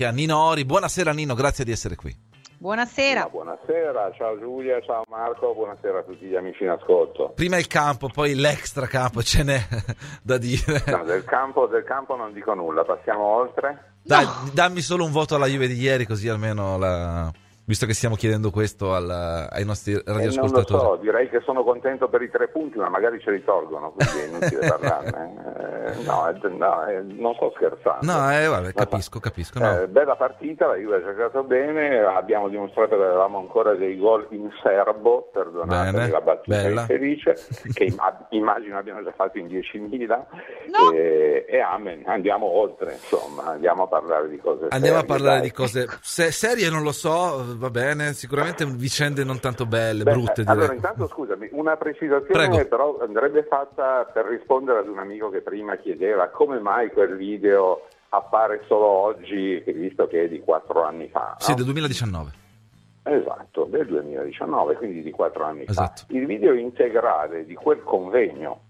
anche a Ninori. Buonasera Nino, grazie di essere qui. Buonasera. buonasera, ciao Giulia, ciao Marco, buonasera a tutti gli amici in ascolto. Prima il campo, poi l'extra campo, ce n'è da dire. No, del, campo, del campo non dico nulla, passiamo oltre. Dai, dammi solo un voto alla Juve di ieri, così almeno la visto che stiamo chiedendo questo al, ai nostri radioascoltatori? Eh non lo so, direi che sono contento per i tre punti, ma magari ce li tolgono, quindi è inutile parlarne. Eh, no, eh, no eh, non sto scherzando. No, eh, vabbè, capisco, capisco. No. Eh, bella partita, la Juve ha giocato bene, abbiamo dimostrato che avevamo ancora dei gol in serbo, perdonatemi la battuta infelice, che immagino abbiano già fatto in 10.000, no. e, e, amen, andiamo oltre, insomma, andiamo a parlare di cose Andiamo serie, a parlare dai. di cose se, serie, non lo so, va bene, sicuramente vicende non tanto belle, Beh, brutte direi. Allora, intanto scusami, una precisazione Prego. però andrebbe fatta per rispondere ad un amico che prima chiedeva come mai quel video appare solo oggi, visto che è di quattro anni fa. Sì, no? del 2019. Esatto, del 2019, quindi di quattro anni esatto. fa. Il video integrale di quel convegno,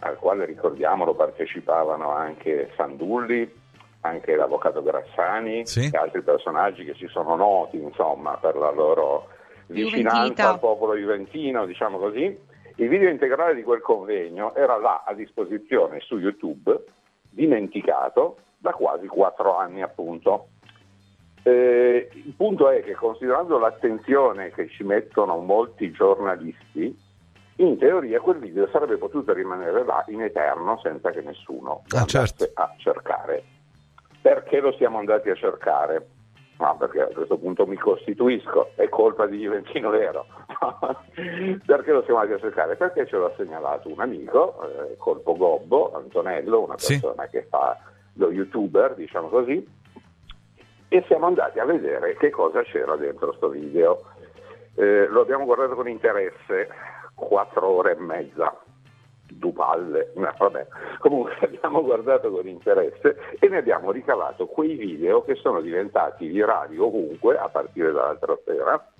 al quale ricordiamolo partecipavano anche Sandulli, anche l'avvocato Grassani sì. e altri personaggi che si sono noti insomma, per la loro vicinanza Juventina. al popolo juventino, diciamo così. Il video integrale di quel convegno era là a disposizione su YouTube, dimenticato da quasi quattro anni appunto. Eh, il punto è che considerando l'attenzione che ci mettono molti giornalisti, in teoria quel video sarebbe potuto rimanere là in eterno senza che nessuno Ah, andasse certo. a cercare. Perché lo siamo andati a cercare? No, perché a questo punto mi costituisco, è colpa di Juventino Vero. perché lo siamo andati a cercare? Perché ce l'ha segnalato un amico, eh, Colpo Gobbo, Antonello, una Sì. persona che fa lo youtuber, diciamo così, e siamo andati a vedere che cosa c'era dentro sto video. Eh, lo abbiamo guardato con interesse, quattro ore e mezza, due palle, no, vabbè. comunque abbiamo guardato con interesse e ne abbiamo ricavato quei video che sono diventati virali ovunque, a partire dall'altra sera,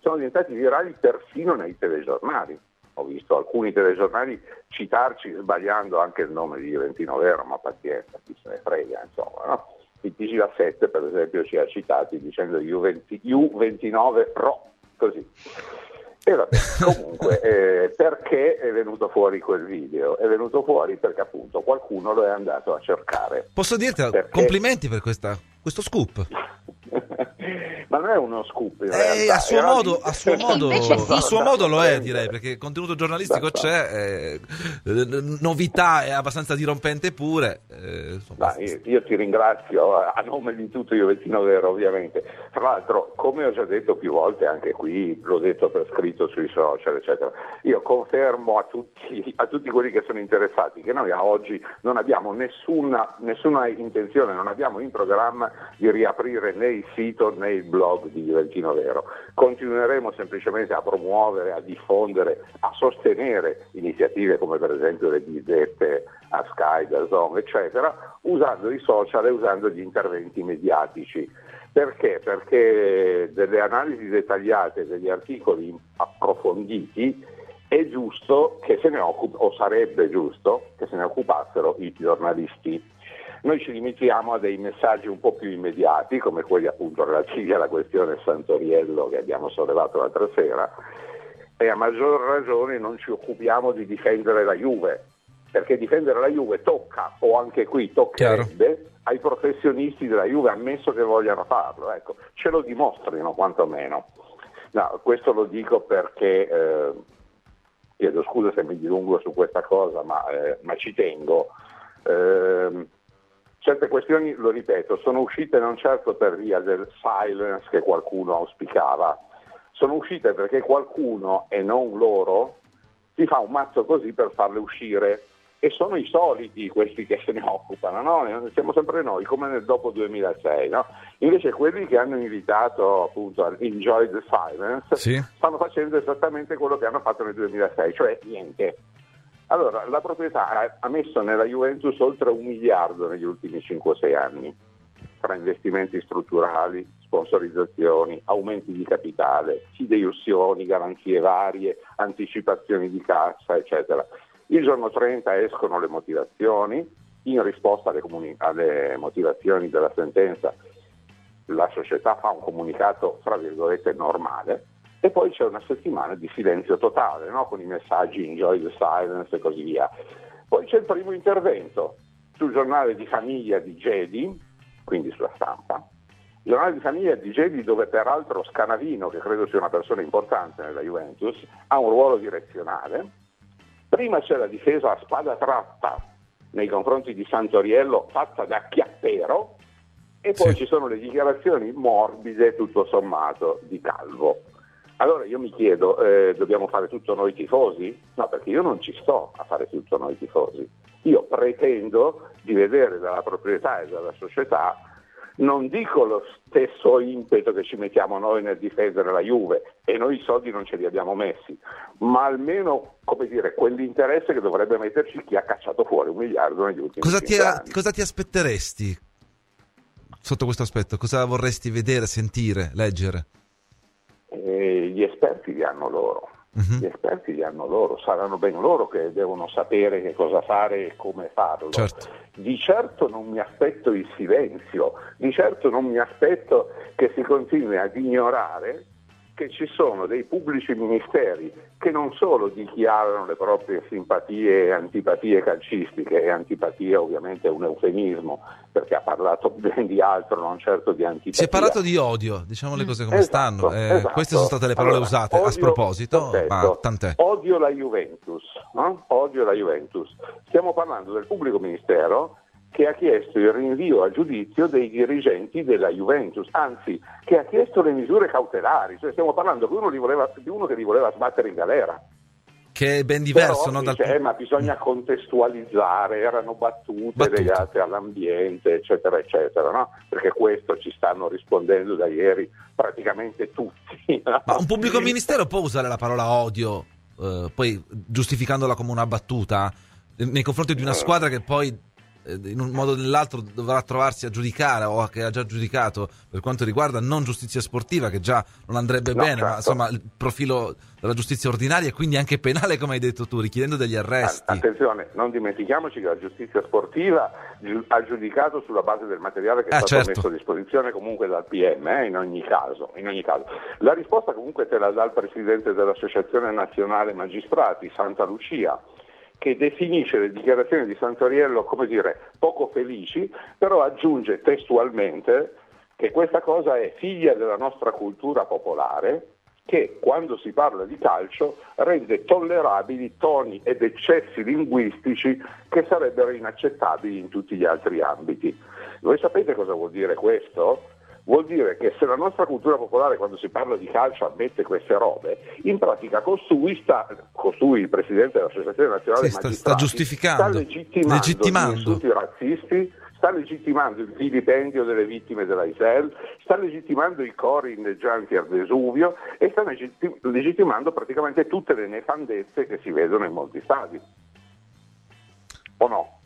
sono diventati virali persino nei telegiornali. Ho visto alcuni telegiornali citarci sbagliando anche il nome di Juventino Vero, ma pazienza, chi se ne frega, insomma, no? Il TG7 per esempio ci ha citati dicendo U20, U29 Pro, così. E vabbè, comunque, eh, perché è venuto fuori quel video? È venuto fuori perché appunto qualcuno lo è andato a cercare. Posso dirti Perché? complimenti per questa, questo scoop. Ma non è uno scoop in Eh, a suo modo, di- a suo modo, a suo modo lo è, direi, perché il contenuto giornalistico c'è, eh, novità è abbastanza dirompente pure. eh, Ma io, io ti ringrazio a nome di tutto Juventino Vero ovviamente. Tra l'altro, come ho già detto più volte anche qui, l'ho detto per scritto sui social, eccetera, io confermo a tutti, a tutti quelli che sono interessati che noi a oggi non abbiamo nessuna, nessuna intenzione, non abbiamo in programma di riaprire né il sito né il blog di Juventino Vero. Continueremo semplicemente a promuovere, a diffondere, a sostenere iniziative come per esempio le disdette a Sky, da Zone, eccetera, usando i social e usando gli interventi mediatici. Perché? Perché delle analisi dettagliate, degli articoli approfonditi, è giusto che se ne occupi, o sarebbe giusto che se ne occupassero i giornalisti. Noi ci limitiamo a dei messaggi un po' più immediati, come quelli appunto relativi alla questione Santoriello che abbiamo sollevato l'altra sera, e a maggior ragione non ci occupiamo di difendere la Juve, perché difendere la Juve tocca, o anche qui toccherebbe, ai professionisti della Juve, ammesso che vogliano farlo, ecco, ce lo dimostrino quantomeno. No, questo lo dico perché, eh, chiedo scusa se mi dilungo su questa cosa, ma, eh, ma ci tengo. Ehm, certe questioni, lo ripeto, sono uscite non certo per via del silence che qualcuno auspicava, sono uscite perché qualcuno, e non loro, si fa un mazzo così per farle uscire. E sono i soliti questi che se ne occupano, no? siamo sempre noi, come nel dopo 2006. No? Invece quelli che hanno invitato appunto a Enjoy the Silence Sì. stanno facendo esattamente quello che hanno fatto nel 2006, cioè niente. Allora, la proprietà ha- messo nella Juventus oltre un miliardo negli ultimi 5-6 anni, tra investimenti strutturali, sponsorizzazioni, aumenti di capitale, fideiussioni, garanzie varie, anticipazioni di cassa, eccetera. Il giorno 30 escono le motivazioni, in risposta alle, comuni- alle motivazioni della sentenza la società fa un comunicato, fra virgolette, normale, e poi c'è una settimana di silenzio totale, no? con i messaggi enjoy the silence e così via. Poi c'è il primo intervento sul giornale di famiglia di Gedi, quindi sulla stampa, il giornale di famiglia di Gedi dove peraltro Scanavino, che credo sia una persona importante nella Juventus, ha un ruolo direzionale. Prima c'è la difesa a spada tratta nei confronti di Santoriello fatta da Chiappero e poi sì. ci sono le dichiarazioni morbide tutto sommato di Calvo. Allora io mi chiedo, eh, dobbiamo fare tutto noi tifosi? No, perché io non ci sto a fare tutto noi tifosi. Io pretendo di vedere dalla proprietà e dalla società non dico lo stesso impeto che ci mettiamo noi nel difendere la Juve e noi i soldi non ce li abbiamo messi, ma almeno come dire, quell'interesse che dovrebbe metterci chi ha cacciato fuori un miliardo negli ultimi cosa ti, anni. Cosa ti aspetteresti sotto questo aspetto? Cosa vorresti vedere, sentire, leggere? Eh, gli esperti li hanno loro. Uh-huh. Gli esperti li hanno loro, saranno ben loro che devono sapere che cosa fare e come farlo. Certo. Di certo non mi aspetto il silenzio, di certo non mi aspetto che si continui ad ignorare che ci sono dei pubblici ministeri che non solo dichiarano le proprie simpatie e antipatie calcistiche, e antipatie ovviamente è un eufemismo perché ha parlato ben di altro, non certo di antipatia. Si è parlato di odio, diciamo le cose come esatto, stanno. Eh, esatto. Queste sono state le parole allora, usate odio, a sproposito, ma tant'è. Odio la Juventus, no? odio la Juventus. Stiamo parlando del pubblico ministero che ha chiesto il rinvio a giudizio dei dirigenti della Juventus, anzi che ha chiesto le misure cautelari, cioè stiamo parlando di uno, voleva, di uno che li voleva sbattere in galera. Che è ben diverso, Però, no? Dice, eh, ma bisogna contestualizzare, erano battute, battute, legate all'ambiente, eccetera, eccetera, no? Perché questo ci stanno rispondendo da ieri praticamente tutti. No? Ma un pubblico ministero può usare la parola odio, eh, poi giustificandola come una battuta, nei confronti di una squadra che poi eh, in un modo o nell'altro dovrà trovarsi a giudicare o che ha già giudicato per quanto riguarda non giustizia sportiva che già non andrebbe no, bene certo. ma insomma il profilo della giustizia ordinaria e quindi anche penale come hai detto tu richiedendo degli arresti attenzione non dimentichiamoci che la giustizia sportiva ha giudicato sulla base del materiale che è eh, stato certo. messo a disposizione comunque dal PM eh, in, ogni caso, in ogni caso la risposta comunque te la dà il presidente dell'associazione nazionale magistrati Santa Lucia che definisce le dichiarazioni di Santoriello come dire poco felici, però aggiunge testualmente che questa cosa è figlia della nostra cultura popolare che quando si parla di calcio rende tollerabili toni ed eccessi linguistici che sarebbero inaccettabili in tutti gli altri ambiti. Voi sapete cosa vuol dire questo? Vuol dire che se la nostra cultura popolare quando si parla di calcio ammette queste robe, in pratica costui, sta, costui il presidente dell'Associazione Nazionale sì, sta, sta giustificando, sta legittimando, legittimando. gli razzisti, sta legittimando il vilipendio delle vittime dell'Aisel, sta legittimando i cori inneggianti al Vesuvio e sta legittimando praticamente tutte le nefandezze che si vedono in molti stadi. O no?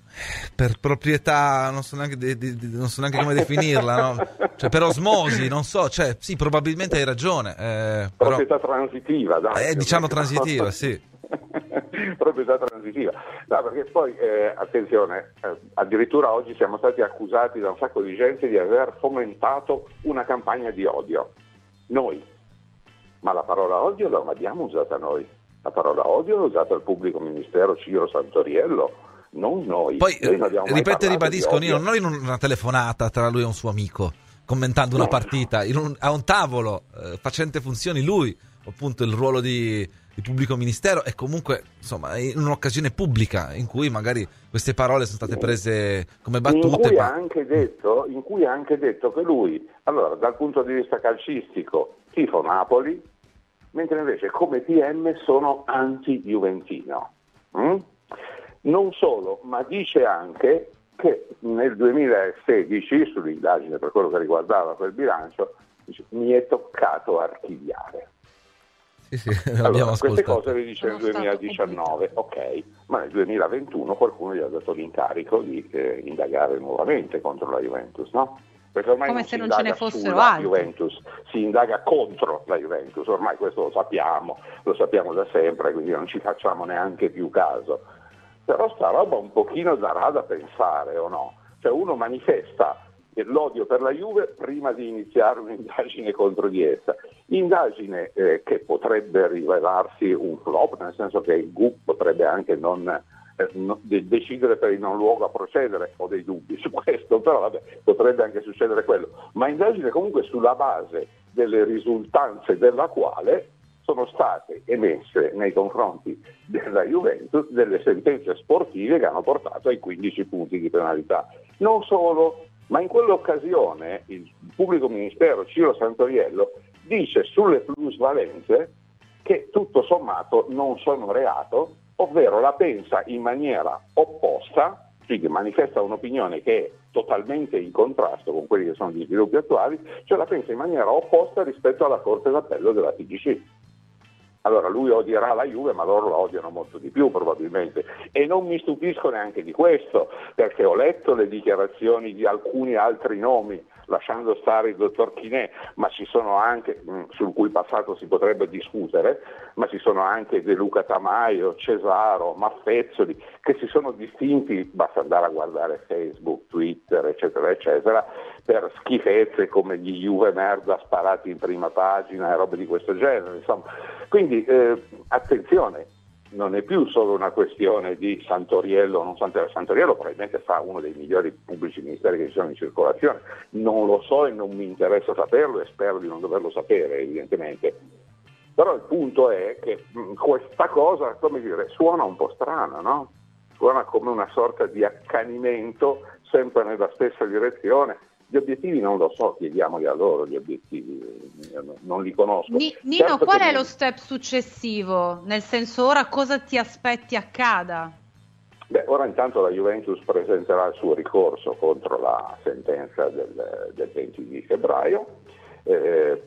Per proprietà, non so neanche, di, di, non so neanche come definirla, no? cioè, per osmosi, non so, cioè, sì, probabilmente hai ragione. Eh, proprietà però... transitiva, dai. Eh, diciamo transitiva, sì. proprietà transitiva. No, perché poi, eh, attenzione, eh, addirittura oggi siamo stati accusati da un sacco di gente di aver fomentato una campagna di odio. Noi. Ma la parola odio non l'abbiamo usata noi. La parola odio l'ha usata il pubblico ministero Ciro Santoriello non noi. Poi, noi ripeto e ribadisco, Nino, non in una telefonata tra lui e un suo amico, commentando no, una partita, un, a un tavolo, eh, facente funzioni lui, appunto il ruolo di, di, pubblico ministero e comunque insomma in un'occasione pubblica in cui magari queste parole sono state prese come battute. In cui, ma... ha, anche detto, in cui ha anche detto che lui, allora dal punto di vista calcistico, tifo Napoli, mentre invece come PM sono anti-Juventino. Mm? Non solo, ma dice anche che nel 2016, sull'indagine per quello che riguardava quel bilancio, dice, mi è toccato archiviare. Sì, sì, allora, queste cose le dice nel 2019, ok, ma nel 2021 qualcuno gli ha dato l'incarico di eh, indagare nuovamente contro la Juventus, no? Perché ormai Come non se non ce ne fossero altri. Juventus, si indaga contro la Juventus, ormai questo lo sappiamo, lo sappiamo da sempre, quindi non ci facciamo neanche più caso però sta roba un pochino darà da pensare o no? Cioè uno manifesta l'odio per la Juve prima di iniziare un'indagine contro di essa. Indagine eh, che potrebbe rivelarsi un flop, nel senso che il GUP potrebbe anche non, eh, decidere per il non luogo a procedere, ho dei dubbi su questo, però vabbè, potrebbe anche succedere quello, ma indagine comunque sulla base delle risultanze della quale sono state emesse nei confronti della Juventus delle sentenze sportive che hanno portato ai 15 punti di penalità. Non solo, ma in quell'occasione il pubblico ministero Ciro Santoriello dice sulle plusvalenze che tutto sommato non sono reato, ovvero la pensa in maniera opposta, quindi manifesta un'opinione che è totalmente in contrasto con quelli che sono gli sviluppi attuali, cioè la pensa in maniera opposta rispetto alla Corte d'Appello della TGC. Allora lui odierà la Juve, ma loro la odiano molto di più probabilmente. E non mi stupisco neanche di questo, perché ho letto le dichiarazioni di alcuni altri nomi lasciando stare il dottor Chinè, ma ci sono anche, mm, sul cui passato si potrebbe discutere, ma ci sono anche De Luca Tamaio, Cesaro, Maffezzoli, che si sono distinti, basta andare a guardare Facebook, Twitter, eccetera, eccetera, per schifezze come gli Juve merda sparati in prima pagina e robe di questo genere. Insomma. Quindi eh, attenzione, non è più solo una questione di Santoriello non Santoriello, Santoriello probabilmente fa uno dei migliori pubblici ministeri che ci sono in circolazione, non lo so e non mi interessa saperlo e spero di non doverlo sapere evidentemente, però il punto è che mh, questa cosa, come dire, suona un po' strana, no? Suona come una sorta di accanimento sempre nella stessa direzione gli obiettivi non lo so, chiediamoli a loro gli obiettivi, non li conosco. Ni, Nino, certo qual è mi... lo step successivo? Nel senso, ora cosa ti aspetti accada? Beh, ora intanto la Juventus presenterà il suo ricorso contro la sentenza del, del 20 di febbraio. Eh,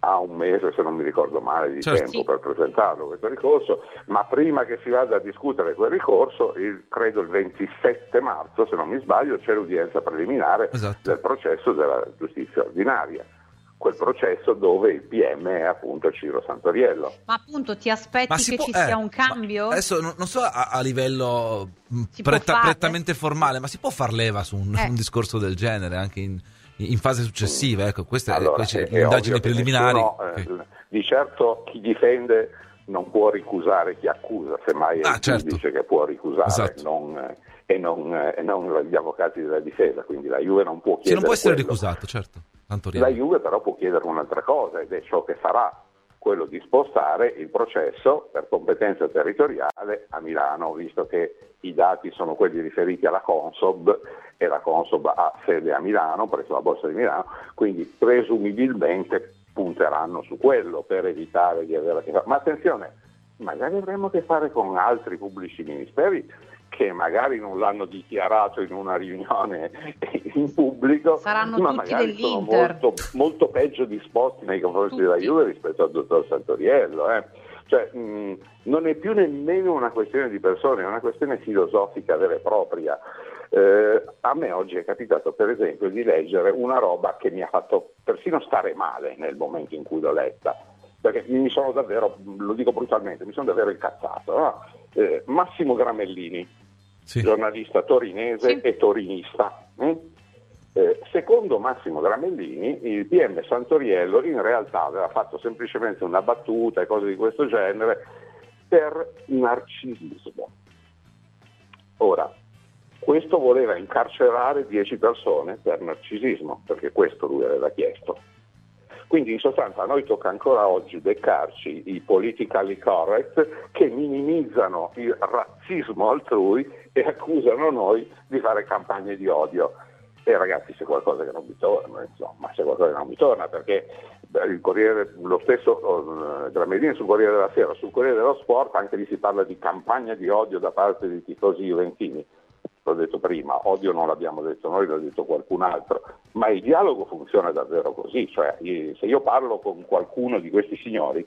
ha un mese, se non mi ricordo male, di certo. tempo per presentarlo questo ricorso, ma prima che si vada a discutere quel ricorso, il, credo il 27 marzo, se non mi sbaglio, c'è l'udienza preliminare esatto. del processo della giustizia ordinaria quel processo dove il PM è appunto Ciro Santoriello. Ma appunto ti aspetti che può, ci sia eh, un cambio? Adesso non, non so a, a livello pretta, prettamente formale, ma si può far leva su un, eh. un discorso del genere anche in, in fase successiva. Ecco, queste allora, queste è, indagini preliminari. Nessuno, eh, okay. Di certo chi difende non può ricusare chi accusa, semmai ah, è il certo. giudice che può ricusare esatto. non, eh, e, non, eh, e, non, gli avvocati della difesa. Quindi la Juve non può chiedere. Sì, non può essere quello. ricusato, certo. La Juve però può chiedere un'altra cosa ed è ciò che farà quello di spostare il processo per competenza territoriale a Milano, visto che i dati sono quelli riferiti alla Consob e la Consob ha sede a Milano, presso la Borsa di Milano, quindi presumibilmente punteranno su quello per evitare di avere a che fare. Ma attenzione, magari avremo a che fare con altri pubblici ministeri che magari non l'hanno dichiarato in una riunione in pubblico, Saranno ma magari sono molto, molto, peggio disposti nei confronti tutti. della Juve rispetto al dottor Santoriello. Eh. Cioè, mh, non è più nemmeno una questione di persone, è una questione filosofica vera e propria. Eh, a me oggi è capitato per esempio di leggere una roba che mi ha fatto persino stare male nel momento in cui l'ho letta, perché mi sono davvero, lo dico brutalmente, mi sono davvero incazzato. No? Eh, Massimo Gramellini, sì. giornalista torinese sì. e torinista. Mm? Eh, secondo Massimo Gramellini, il PM Santoriello in realtà aveva fatto semplicemente una battuta e cose di questo genere per narcisismo. Ora, questo voleva incarcerare 10 persone per narcisismo, perché questo lui aveva chiesto. Quindi in sostanza a noi tocca ancora oggi beccarci i politically correct che minimizzano il razzismo altrui e accusano noi di fare campagne di odio. E ragazzi c'è qualcosa che non mi torna, insomma, c'è qualcosa che non mi torna perché Corriere, lo stesso uh, Gramellini sul Corriere della Sera, sul Corriere dello Sport anche lì si parla di campagna di odio da parte dei tifosi juventini l'ho detto prima, odio non l'abbiamo detto noi, l'ha detto qualcun altro, ma il dialogo funziona davvero così, cioè se io parlo con qualcuno di questi signori,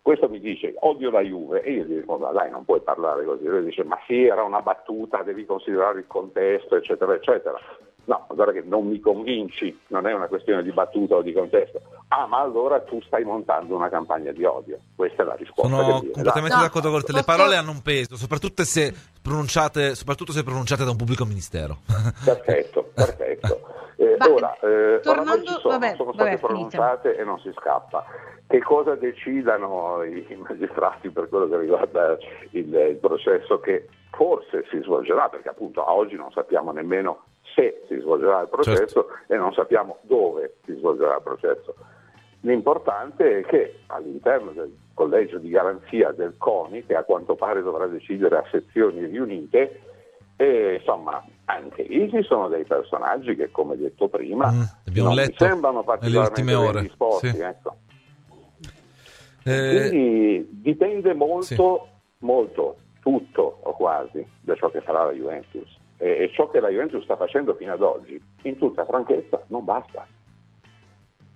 questo mi dice odio la Juve e io gli dico ma dai non puoi parlare così, lui dice ma sì era una battuta, devi considerare il contesto eccetera eccetera. No, guarda che non mi convinci, non è una questione di battuta o di contesto. Ah, ma allora tu stai montando una campagna di odio. Questa è la risposta. Sono completamente d'accordo con te. Le parole hanno un peso, soprattutto se pronunciate, soprattutto se pronunciate da un pubblico ministero. Perfetto, perfetto. Eh, Va- ora, eh, tornando- sono, vabbè, sono state vabbè, pronunciate e non si scappa. Che cosa decidano i, i magistrati per quello che riguarda il, il processo che forse si svolgerà, perché appunto a oggi non sappiamo nemmeno se si svolgerà il processo e non sappiamo dove si svolgerà il processo. L'importante è che all'interno del collegio di garanzia del CONI, che a quanto pare dovrà decidere a sezioni riunite, e, insomma, anche lì ci sono dei personaggi che, come detto prima, Mm, non mi sembrano particolarmente disposti. sì. ecco. Eh, Quindi dipende molto, molto, tutto o quasi, da ciò che farà la Juventus. E, ciò che la Juventus sta facendo fino ad oggi, in tutta franchezza, non basta.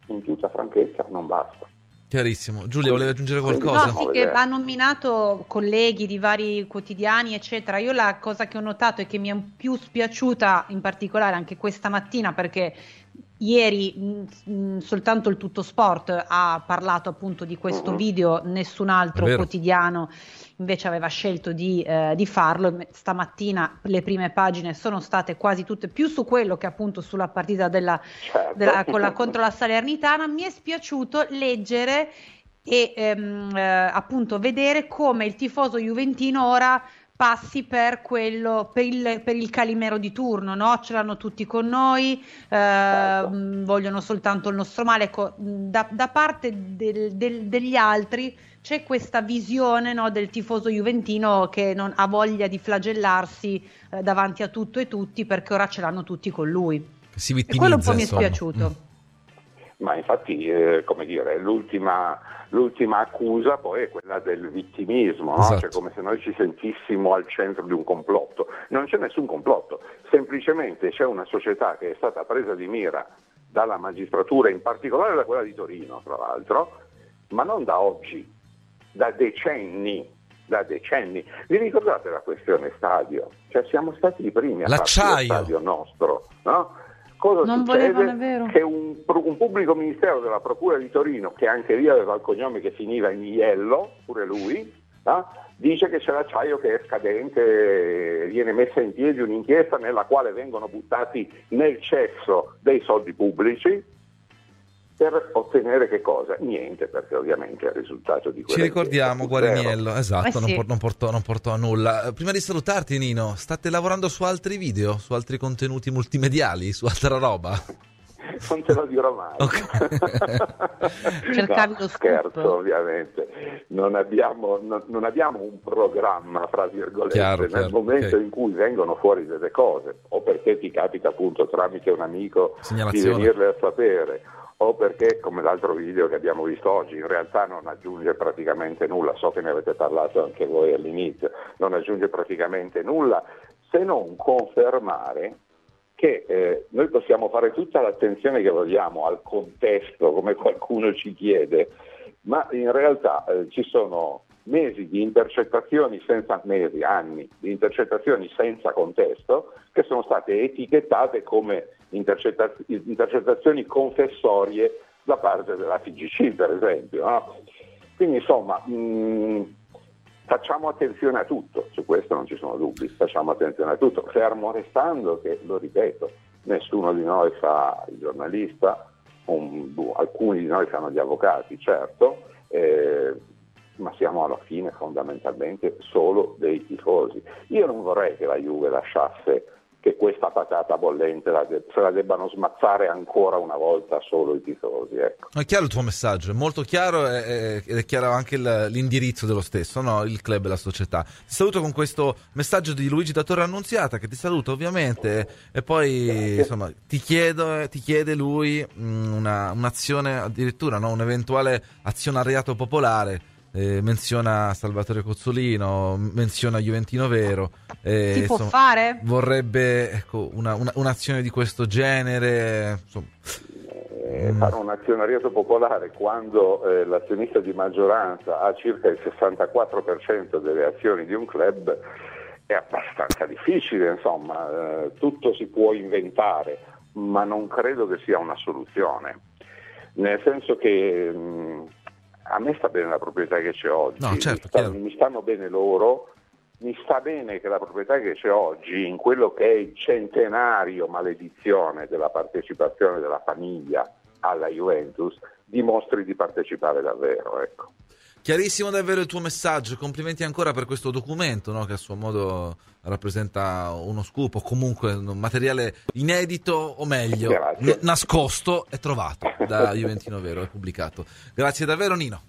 In tutta franchezza non basta. chiarissimo. Giulia, volevi aggiungere No, qualcosa? Cosa? sì, che ha nominato colleghi di vari quotidiani, eccetera. Io la cosa che ho notato e che mi è più spiaciuta, in particolare anche questa mattina, perché ieri mh, mh, soltanto il Tutto Sport ha parlato appunto di questo Mhm. video, nessun altro quotidiano invece aveva scelto di, eh, di farlo. Stamattina le prime pagine sono state quasi tutte più su quello che appunto sulla partita della Certo. della- con la- contro la Salernitana, mi è spiaciuto leggere e ehm, eh, appunto vedere come il tifoso juventino ora passi per quello per il, per il calimero di turno, no? Ce l'hanno tutti con noi, eh, Certo. mh, vogliono soltanto il nostro male. Ecco, da, da parte del- del- degli altri c'è questa visione no, del tifoso juventino che non ha voglia di flagellarsi eh, davanti a tutto e tutti perché ora ce l'hanno tutti con lui. Si E quello un po' mi è insomma. Ma infatti, eh, come dire, l'ultima, l'ultima accusa poi è quella del vittimismo, no? Esatto. Cioè, come se noi ci sentissimo al centro di un complotto. Non c'è nessun complotto, semplicemente c'è una società che è stata presa di mira dalla magistratura, in particolare da quella di Torino, tra l'altro, ma non da oggi, da decenni. Da decenni. Vi ricordate la questione stadio? Cioè siamo stati i primi a farci lo L'acciaio. stadio nostro, no? Cosa Non succede? volevano. Che un, un pubblico ministero della Procura di Torino, che anche lì aveva il cognome che finiva in Iello, pure lui, no? dice che c'è l'acciaio che è scadente, viene messa in piedi un'inchiesta nella quale vengono buttati nel cesso dei soldi pubblici per ottenere che cosa? Niente, perché ovviamente il risultato di Ci quella ricordiamo. Guariniello, esatto, Eh non, sì. por- non portò, non portò a nulla. Eh, Prima di salutarti Nino, state lavorando su altri video, su altri contenuti multimediali, su altra roba? Non te lo dirò mai. Ok. Cercavi No, lo scoop. scherzo, ovviamente. Non abbiamo, non, non abbiamo un programma, fra virgolette, Chiaro, nel chiaro, momento ok. in cui vengono fuori delle cose, o perché ti capita appunto tramite un amico di venirle a sapere, o perché, come l'altro video che abbiamo visto oggi, in realtà non aggiunge praticamente nulla, so che ne avete parlato anche voi all'inizio, non aggiunge praticamente nulla, se non confermare che eh, noi possiamo fare tutta l'attenzione che vogliamo al contesto, come qualcuno ci chiede, ma in realtà eh, ci sono mesi di intercettazioni senza mesi, anni di intercettazioni senza contesto che sono state etichettate come intercetta- intercettazioni confessorie da parte della TGC, per esempio. no? Quindi insomma, mh, facciamo attenzione a tutto, su questo non ci sono dubbi, facciamo attenzione a tutto, fermo restando che, lo ripeto, nessuno di noi fa il giornalista, un- alcuni di noi fanno gli avvocati, certo, eh, ma siamo alla fine fondamentalmente solo dei tifosi. Io non vorrei che la Juve lasciasse che questa patata bollente la de- se la debbano smazzare ancora una volta solo i tifosi. Ecco. È chiaro il tuo messaggio, è molto chiaro ed è chiaro anche il- l'indirizzo dello stesso, no? il club e la società. Ti saluto con questo messaggio di Luigi da Torre Annunziata che ti saluta ovviamente e poi insomma ti, chiedo, ti chiede lui mh, una- un'azione addirittura, no? un'eventuale azionariato popolare. Eh, menziona Salvatore Cozzolino, menziona Juventino Vero. eh, Si può insomma, fare? Vorrebbe ecco, una- una- un'azione di questo genere. Insomma, Eh, Mm. fare un azionariato popolare quando eh, l'azionista di maggioranza ha circa il 64% delle azioni di un club è abbastanza difficile, insomma, eh, tutto si può inventare, ma non credo che sia una soluzione. Nel senso che mh, a me sta bene la proprietà che c'è oggi, No, certo, mi, sta- mi stanno bene loro, mi sta bene che la proprietà che c'è oggi, in quello che è il centenario maledizione della partecipazione della famiglia alla Juventus, dimostri di partecipare davvero. Ecco. Chiarissimo davvero il tuo messaggio, complimenti ancora per questo documento no? che a suo modo rappresenta uno scoop o comunque un materiale inedito o meglio n- nascosto e trovato da Juventino Vero e pubblicato. Grazie davvero Nino.